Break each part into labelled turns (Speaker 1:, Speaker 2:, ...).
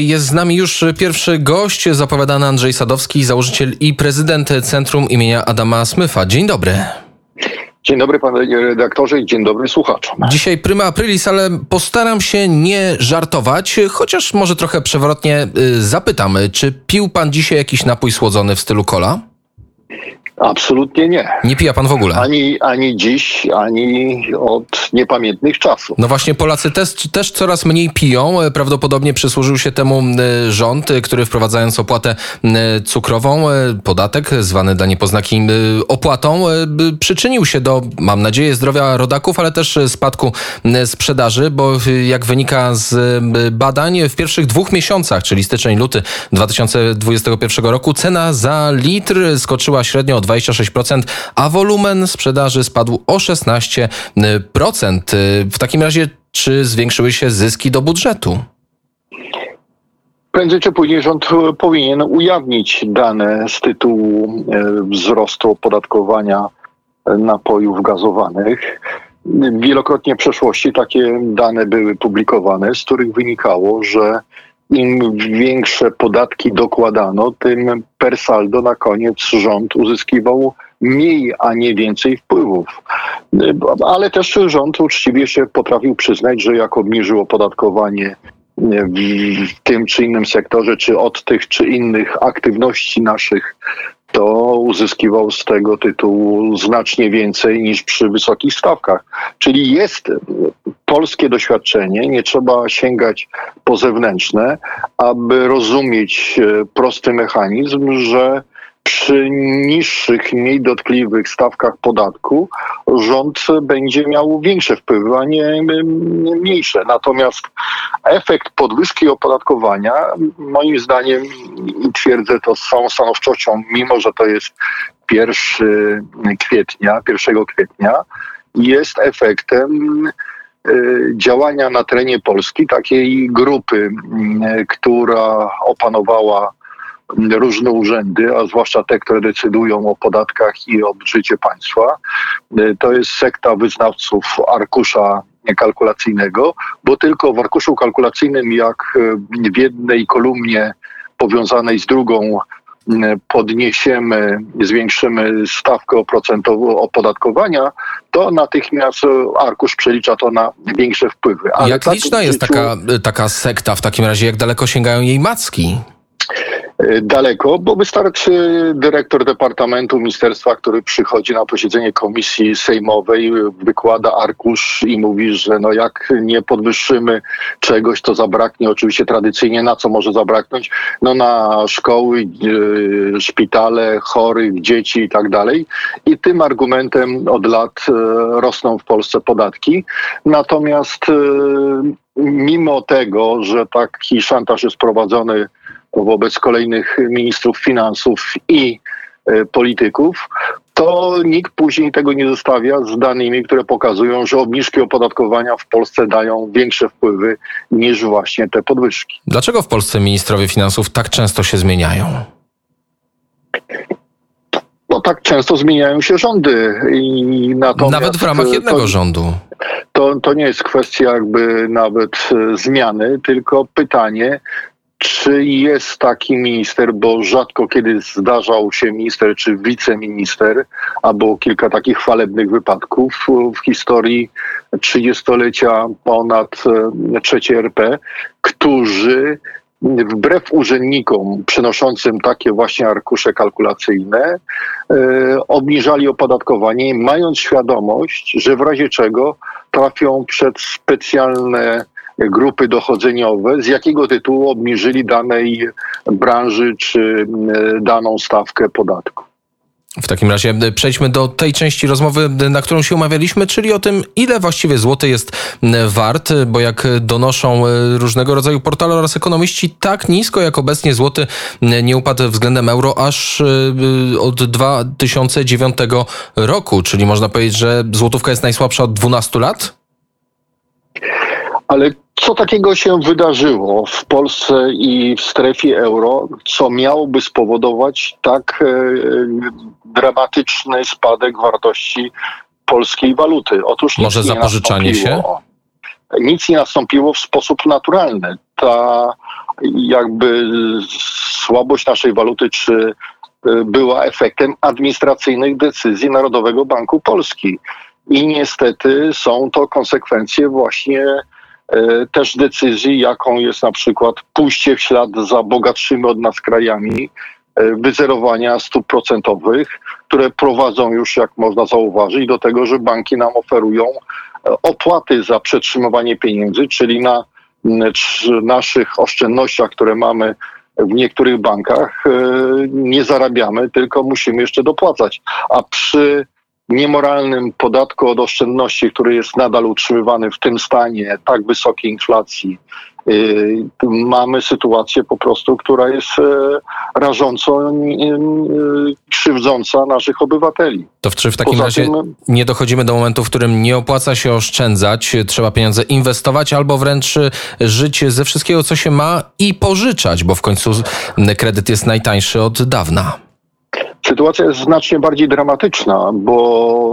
Speaker 1: Jest z nami już pierwszy gość, zapowiadany Andrzej Sadowski, założyciel i prezydent Centrum imienia Adama Smyfa. Dzień dobry.
Speaker 2: Dzień dobry panie redaktorze i dzień dobry słuchaczom.
Speaker 1: Dzisiaj pryma aprilis, ale postaram się nie żartować, chociaż może trochę przewrotnie y, zapytamy, czy pił pan dzisiaj jakiś napój słodzony w stylu cola?
Speaker 2: Absolutnie nie.
Speaker 1: Nie pija pan w ogóle?
Speaker 2: Ani, ani dziś, ani od niepamiętnych czasów.
Speaker 1: No właśnie, Polacy też, też coraz mniej piją. Prawdopodobnie przysłużył się temu e, rząd, e, który wprowadzając opłatę e, cukrową, podatek zwany dla niepoznaki opłatą, przyczynił się do, mam nadzieję, zdrowia rodaków, ale też spadku sprzedaży, bo jak wynika z badań, w pierwszych dwóch miesiącach, czyli styczeń, luty 2021 roku, cena za litr skoczyła średnio o 26%, a wolumen sprzedaży spadł o 16%. W takim razie, czy zwiększyły się zyski do budżetu?
Speaker 2: Prędzej czy później rząd powinien ujawnić dane z tytułu e, wzrostu opodatkowania napojów gazowanych. Wielokrotnie w przeszłości takie dane były publikowane, z których wynikało, że im większe podatki dokładano, tym per saldo na koniec rząd uzyskiwał mniej, a nie więcej wpływów. Ale też rząd uczciwie się potrafił przyznać, że jak obniżył opodatkowanie w tym czy innym sektorze, czy od tych czy innych aktywności naszych, to uzyskiwał z tego tytułu znacznie więcej niż przy wysokich stawkach. Czyli jest polskie doświadczenie, nie trzeba sięgać po zewnętrzne, aby rozumieć e, prosty mechanizm, że przy niższych, mniej dotkliwych stawkach podatku rząd będzie miał większe wpływy, a nie mniejsze. Natomiast efekt podwyżki opodatkowania, moim zdaniem, i twierdzę to z całą stanowczością, mimo że to jest 1 kwietnia, 1 kwietnia, jest efektem y, działania na terenie Polski takiej grupy, y, która opanowała różne urzędy, a zwłaszcza te, które decydują o podatkach i o budżecie państwa. Y, to jest sekta wyznawców arkusza kalkulacyjnego, bo tylko w arkuszu kalkulacyjnym, jak y, w jednej kolumnie powiązanej z drugą y, podniesiemy, zwiększymy stawkę oprocentową opodatkowania, to natychmiast arkusz przelicza to na większe wpływy.
Speaker 1: Ale jak tak liczna jest taka, taka sekta w takim razie? Jak daleko sięgają jej macki?
Speaker 2: Y, daleko, bo wystarczy dyrektor Departamentu Ministerstwa, który przychodzi na posiedzenie komisji sejmowej, wykłada arkusz i mówi, że no jak nie podwyższymy czegoś, to zabraknie oczywiście tradycyjnie, na co może zabraknąć? No na szkoły, y, szpitale, chorych, dzieci i tak dalej. I tym argumentem od lat y, rosną w Polsce podatki. Natomiast mimo tego, że taki szantaż jest prowadzony wobec kolejnych ministrów finansów i e, polityków, to nikt później tego nie zostawia z danymi, które pokazują, że obniżki opodatkowania w Polsce dają większe wpływy niż właśnie te podwyżki.
Speaker 1: Dlaczego w Polsce ministrowie finansów tak często się zmieniają?
Speaker 2: No tak często zmieniają się rządy. I
Speaker 1: nawet w ramach jednego to, rządu.
Speaker 2: To, to nie jest kwestia jakby nawet e, zmiany, tylko pytanie, czy jest taki minister, bo rzadko kiedy zdarzał się minister czy wiceminister, albo kilka takich chwalebnych wypadków w historii trzydziestolecia ponad e, trzeciej RP, którzy wbrew urzędnikom przynoszącym takie właśnie arkusze kalkulacyjne, e, obniżali opodatkowanie, mając świadomość, że w razie czego trafią przed specjalne grupy dochodzeniowe, z jakiego tytułu obniżyli danej branży czy daną stawkę podatku.
Speaker 1: W takim razie przejdźmy do tej części rozmowy, na którą się umawialiśmy, czyli o tym, ile właściwie złoty jest wart, bo jak donoszą różnego rodzaju portale oraz ekonomiści, tak nisko jak obecnie złoty nie upadł względem euro aż od 2009 roku, czyli można powiedzieć, że złotówka jest najsłabsza od 12 lat?
Speaker 2: Ale co takiego się wydarzyło w Polsce i w strefie euro, co miałoby spowodować tak e, dramatyczny spadek wartości polskiej waluty?
Speaker 1: Otóż Może zapożyczanie się?
Speaker 2: Nic nie nastąpiło w sposób naturalny. Ta jakby słabość naszej waluty, czy była efektem administracyjnych decyzji Narodowego Banku Polski. I niestety są to konsekwencje właśnie E, też decyzji, jaką jest na przykład pójście w ślad za bogatszymi od nas krajami, e, wyzerowania stóp procentowych, które prowadzą już, jak można zauważyć, do tego, że banki nam oferują e, opłaty za przetrzymywanie pieniędzy, czyli na naszych oszczędnościach, które mamy w niektórych bankach, nie zarabiamy, tylko musimy jeszcze dopłacać. A przy niemoralnym podatku od oszczędności, który jest nadal utrzymywany w tym stanie tak wysokiej inflacji, y, mamy sytuację po prostu, która jest e, rażąco y, krzywdząca naszych obywateli.
Speaker 1: To czy w takim Poza razie tym, nie dochodzimy do momentu, w którym nie opłaca się oszczędzać, trzeba pieniądze inwestować albo wręcz żyć ze wszystkiego, co się ma i pożyczać, bo w końcu kredyt jest najtańszy od dawna.
Speaker 2: Sytuacja jest znacznie bardziej dramatyczna, bo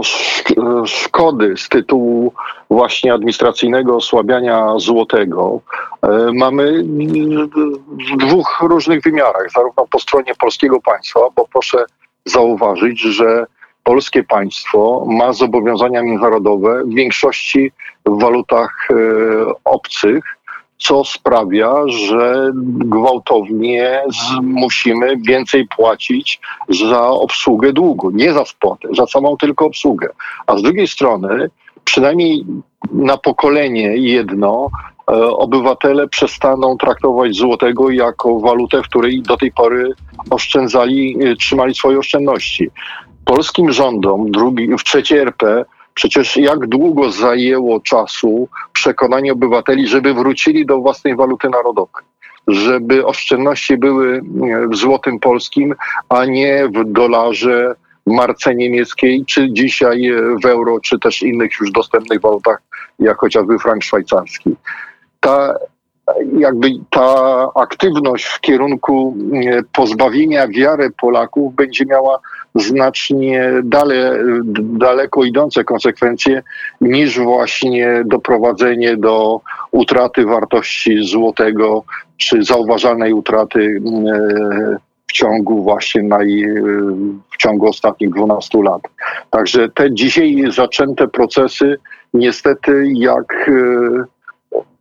Speaker 2: szkody z tytułu właśnie administracyjnego osłabiania złotego e, mamy w dwóch różnych wymiarach, zarówno po stronie polskiego państwa, bo proszę zauważyć, że polskie państwo ma zobowiązania międzynarodowe w większości w walutach e, obcych, co sprawia, że gwałtownie musimy więcej płacić za obsługę długu, nie za spłatę, za samą tylko obsługę. A z drugiej strony, przynajmniej na pokolenie jedno, e, obywatele przestaną traktować złotego jako walutę, w której do tej pory oszczędzali, e, trzymali swoje oszczędności. Polskim rządom, drugi, w trzeciej RP, Przecież jak długo zajęło czasu przekonanie obywateli, żeby wrócili do własnej waluty narodowej, żeby oszczędności były w złotym polskim, a nie w dolarze, marce niemieckiej, czy dzisiaj w euro, czy też innych już dostępnych walutach, jak chociażby frank szwajcarski. Ta jakby ta aktywność w kierunku pozbawienia wiary Polaków będzie miała znacznie dale, daleko idące konsekwencje niż właśnie doprowadzenie do utraty wartości złotego, czy zauważalnej utraty e, w ciągu właśnie naj, w ciągu ostatnich 12 lat. Także te dzisiaj zaczęte procesy niestety jak e,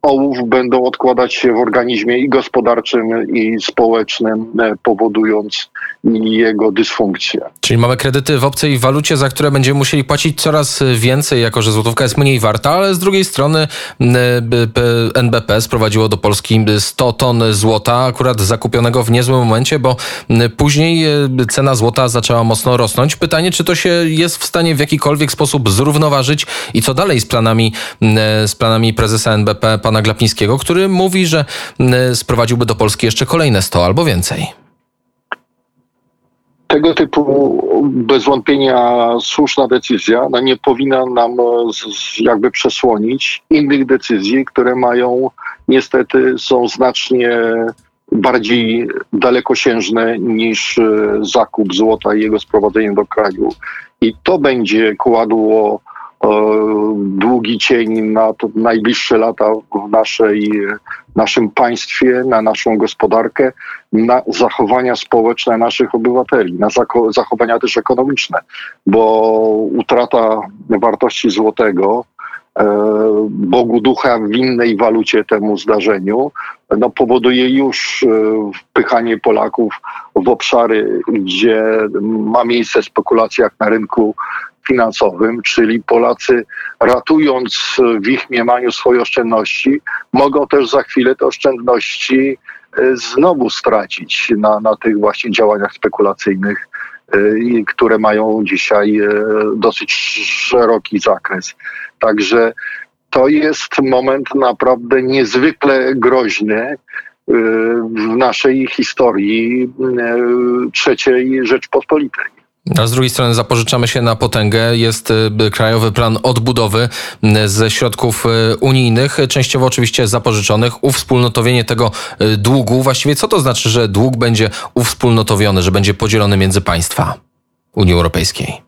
Speaker 2: ołów będą odkładać się w organizmie i gospodarczym, i społecznym, e, powodując jego dysfunkcję.
Speaker 1: Czyli mamy kredyty w obcej walucie, za które będziemy musieli płacić coraz więcej, jako że złotówka jest mniej warta, ale z drugiej strony NBP sprowadziło do Polski 100 ton złota, akurat zakupionego w niezłym momencie, bo później e, cena złota zaczęła mocno rosnąć. Pytanie, czy to się jest w stanie w jakikolwiek sposób zrównoważyć i co dalej z planami, z planami prezesa NBP, pana Glapińskiego, który mówi, że sprowadziłby do Polski jeszcze kolejne 100 albo więcej
Speaker 2: tego typu bez wątpienia słuszna decyzja no nie powinna nam jakby przesłonić innych decyzji, które mają niestety są znacznie bardziej dalekosiężne niż e, zakup złota i jego sprowadzenie do kraju. I to będzie kładło długi cień na najbliższe lata w naszej, naszym państwie, na naszą gospodarkę, na zachowania społeczne naszych obywateli, na zachowania też ekonomiczne, bo utrata wartości złotego, e, Bogu ducha w innej walucie temu zdarzeniu, no powoduje już e, wpychanie Polaków w obszary, gdzie ma miejsce spekulacja jak na rynku finansowym, czyli Polacy ratując w ich mniemaniu swoje oszczędności, mogą też za chwilę te oszczędności e, znowu stracić na, na tych właśnie działaniach spekulacyjnych, e, które mają dzisiaj e, dosyć szeroki zakres. Także to jest moment naprawdę niezwykle groźny w naszej historii trzeciej Rzeczpospolitej.
Speaker 1: A z drugiej strony zapożyczamy się na potęgę. Jest y, Krajowy Plan Odbudowy y, ze środków y, unijnych, częściowo oczywiście zapożyczonych, uwspólnotowienie tego długu. Właściwie co to znaczy, że dług będzie uwspólnotowiony, że będzie podzielony między państwa Unii Europejskiej?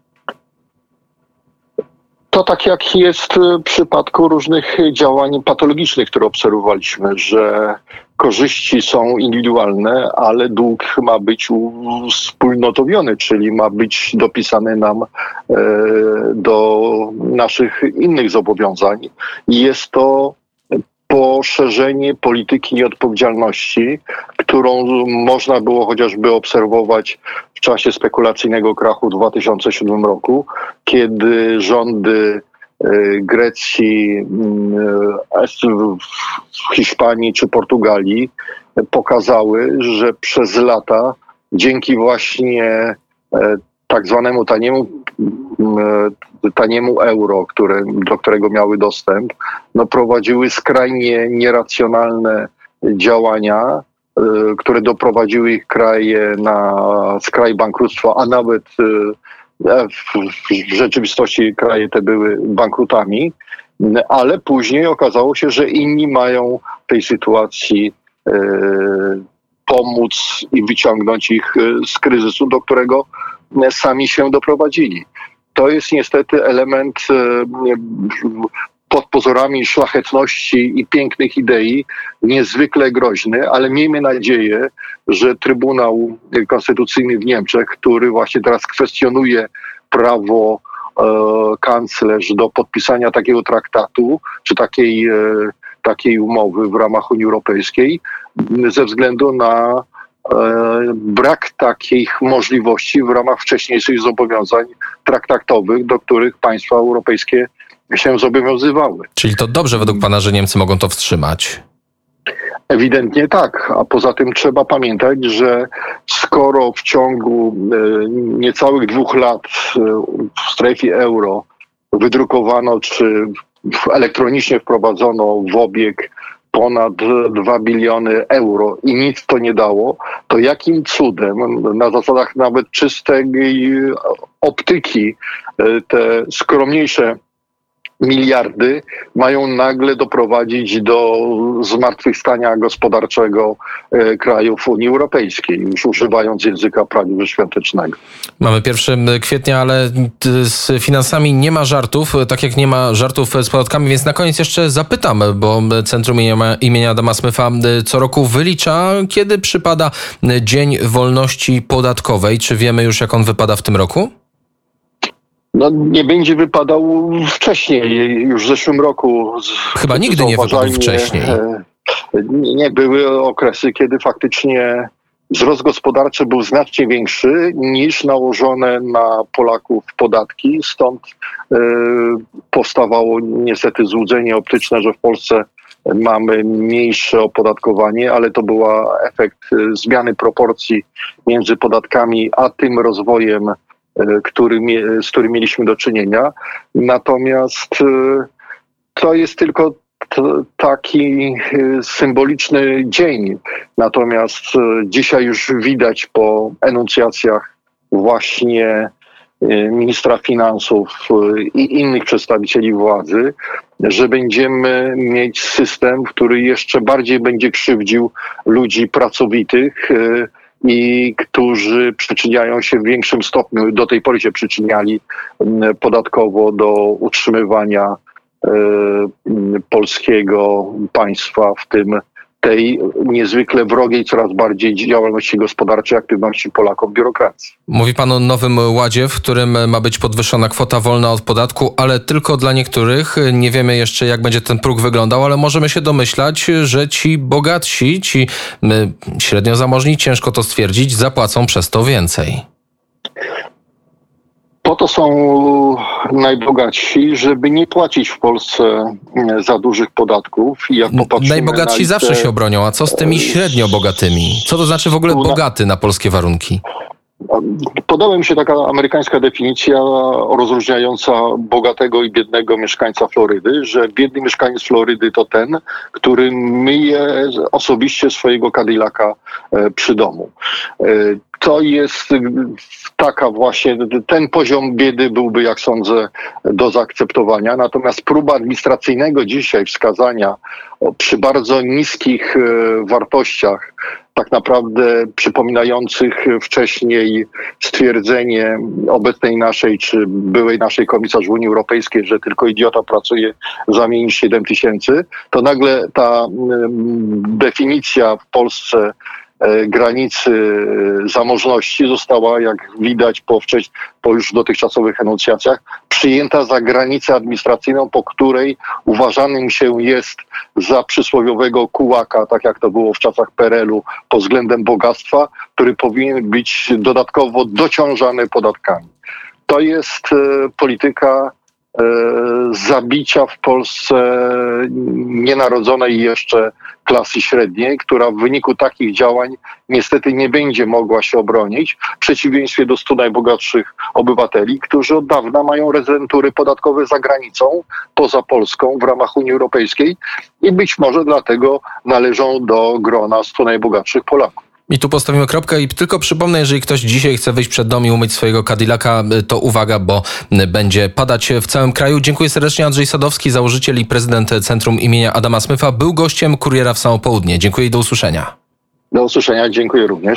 Speaker 2: To tak jak jest w przypadku różnych działań patologicznych, które obserwowaliśmy, że korzyści są indywidualne, ale dług ma być wspólnotowiony, czyli ma być dopisany nam e, do naszych innych zobowiązań. Jest to poszerzenie polityki nieodpowiedzialności, którą można było chociażby obserwować w czasie spekulacyjnego krachu w 2007 roku, kiedy rządy Grecji, mm, e, Hiszpanii czy Portugalii pokazały, że przez lata dzięki właśnie e, tak zwanemu taniemu taniemu euro, które, do którego miały dostęp, no, prowadziły skrajnie nieracjonalne działania, y, które doprowadziły ich kraje na skraj bankructwa, a nawet y, e, w rzeczywistości kraje te były bankrutami, ale później okazało się, że inni mają tej sytuacji y, pomóc i wyciągnąć ich z kryzysu, do którego sami się doprowadzili. To jest niestety element e, pod pozorami szlachetności i pięknych idei niezwykle groźny, ale miejmy nadzieję, że Trybunał Konstytucyjny w Niemczech, który właśnie teraz kwestionuje prawo e, kanclerz do podpisania takiego traktatu czy takiej, e, takiej umowy w ramach Unii Europejskiej, ze względu na E, brak takich możliwości w ramach wcześniejszych zobowiązań traktatowych, do których państwa europejskie się zobowiązywały.
Speaker 1: Czyli to dobrze według Pana, że Niemcy mogą to wstrzymać?
Speaker 2: Ewidentnie tak, a poza tym trzeba pamiętać, że skoro w ciągu e, niecałych dwóch lat e, w strefie euro wydrukowano czy elektronicznie wprowadzono w obieg ponad 2 biliony euro i nic to nie dało, to jakim cudem na zasadach nawet czystej optyki e, te skromniejsze miliardy mają nagle doprowadzić do zmartwychwstania gospodarczego e, krajów Unii Europejskiej, już używając języka prawa świątecznego.
Speaker 1: Mamy 1 kwietnia, ale z finansami nie ma żartów, tak jak nie ma żartów z podatkami, więc na koniec jeszcze zapytam, bo Centrum imienia Adama Smyfa co roku wylicza, kiedy przypada Dzień Wolności Podatkowej. Czy wiemy już, jak on wypada w tym roku?
Speaker 2: No, nie będzie wypadał wcześniej, już w zeszłym roku.
Speaker 1: Chyba nigdy nie wypadał wcześniej. E,
Speaker 2: nie, były okresy, kiedy faktycznie wzrost gospodarczy był znacznie większy niż nałożone na Polaków podatki. Stąd y, powstawało niestety złudzenie optyczne, że w Polsce mamy mniejsze opodatkowanie, ale to był efekt zmiany proporcji między podatkami a tym rozwojem E, który, z którym mieliśmy do czynienia. Natomiast e, to jest tylko taki e, symboliczny dzień. Natomiast dzisiaj już widać po enuncjacjach właśnie ministra finansów i innych przedstawicieli władzy, że będziemy mieć system, który jeszcze bardziej będzie krzywdził ludzi pracowitych, i którzy przyczyniają się w większym stopniu, do tej pory się przyczyniali mm, podatkowo do utrzymywania e, mm, polskiego państwa, w tym tej niezwykle wrogiej coraz bardziej działalności gospodarczej, aktywności Polaków biurokracji.
Speaker 1: Mówi Pan o nowym ładzie, w którym ma być podwyższona kwota wolna od podatku, ale tylko dla niektórych. Nie wiemy jeszcze, jak będzie ten próg wyglądał, ale możemy się domyślać, że ci bogatsi, ci średnio zamożni, ciężko to stwierdzić, zapłacą przez to więcej.
Speaker 2: Po to są najbogatsi, żeby nie płacić w Polsce mm, za dużych podatków.
Speaker 1: I jak Najbogatsi na zawsze się obronią, a co z tymi średnio bogatymi? Co to znaczy w ogóle bogaty na polskie warunki?
Speaker 2: Podoba mi się taka amerykańska definicja rozróżniająca bogatego i biednego mieszkańca Florydy, że biedny mieszkaniec Florydy to ten, który myje osobiście swojego Cadillaca e, przy domu. E, to jest taka właśnie, ten poziom biedy byłby, jak sądzę, do zaakceptowania. Natomiast próba administracyjnego dzisiaj wskazania przy bardzo niskich e, wartościach tak naprawdę przypominających wcześniej stwierdzenie obecnej naszej czy byłej naszej komisarz Unii Europejskiej, że tylko idiota pracuje za mniej niż 7 tysięcy, to nagle ta definicja w Polsce granicy zamożności została, jak widać po, wcześ, po już dotychczasowych enuncjacjach, przyjęta za granicę administracyjną, po której uważanym się jest za przysłowiowego kułaka, tak jak to było w czasach PRL-u, pod względem bogactwa, który powinien być dodatkowo dociążany podatkami. To jest e, polityka e, zabicia w Polsce nienarodzonej jeszcze klasy średniej, która w wyniku takich działań niestety nie będzie mogła się obronić, w przeciwieństwie do stu najbogatszych obywateli, którzy od dawna mają rezydentury podatkowe za granicą, poza Polską, w ramach Unii Europejskiej i być może dlatego należą do grona stu najbogatszych Polaków.
Speaker 1: I tu postawimy kropkę i tylko przypomnę, jeżeli ktoś dzisiaj chce wyjść przed dom i umyć swojego Cadillaca, to uwaga, bo będzie padać w całym kraju. Dziękuję serdecznie. Andrzej Sadowski, założyciel i prezydent Centrum imienia Adama Smyfa, był gościem Kuriera w samo południe. Dziękuję i do usłyszenia.
Speaker 2: Do usłyszenia, dziękuję również.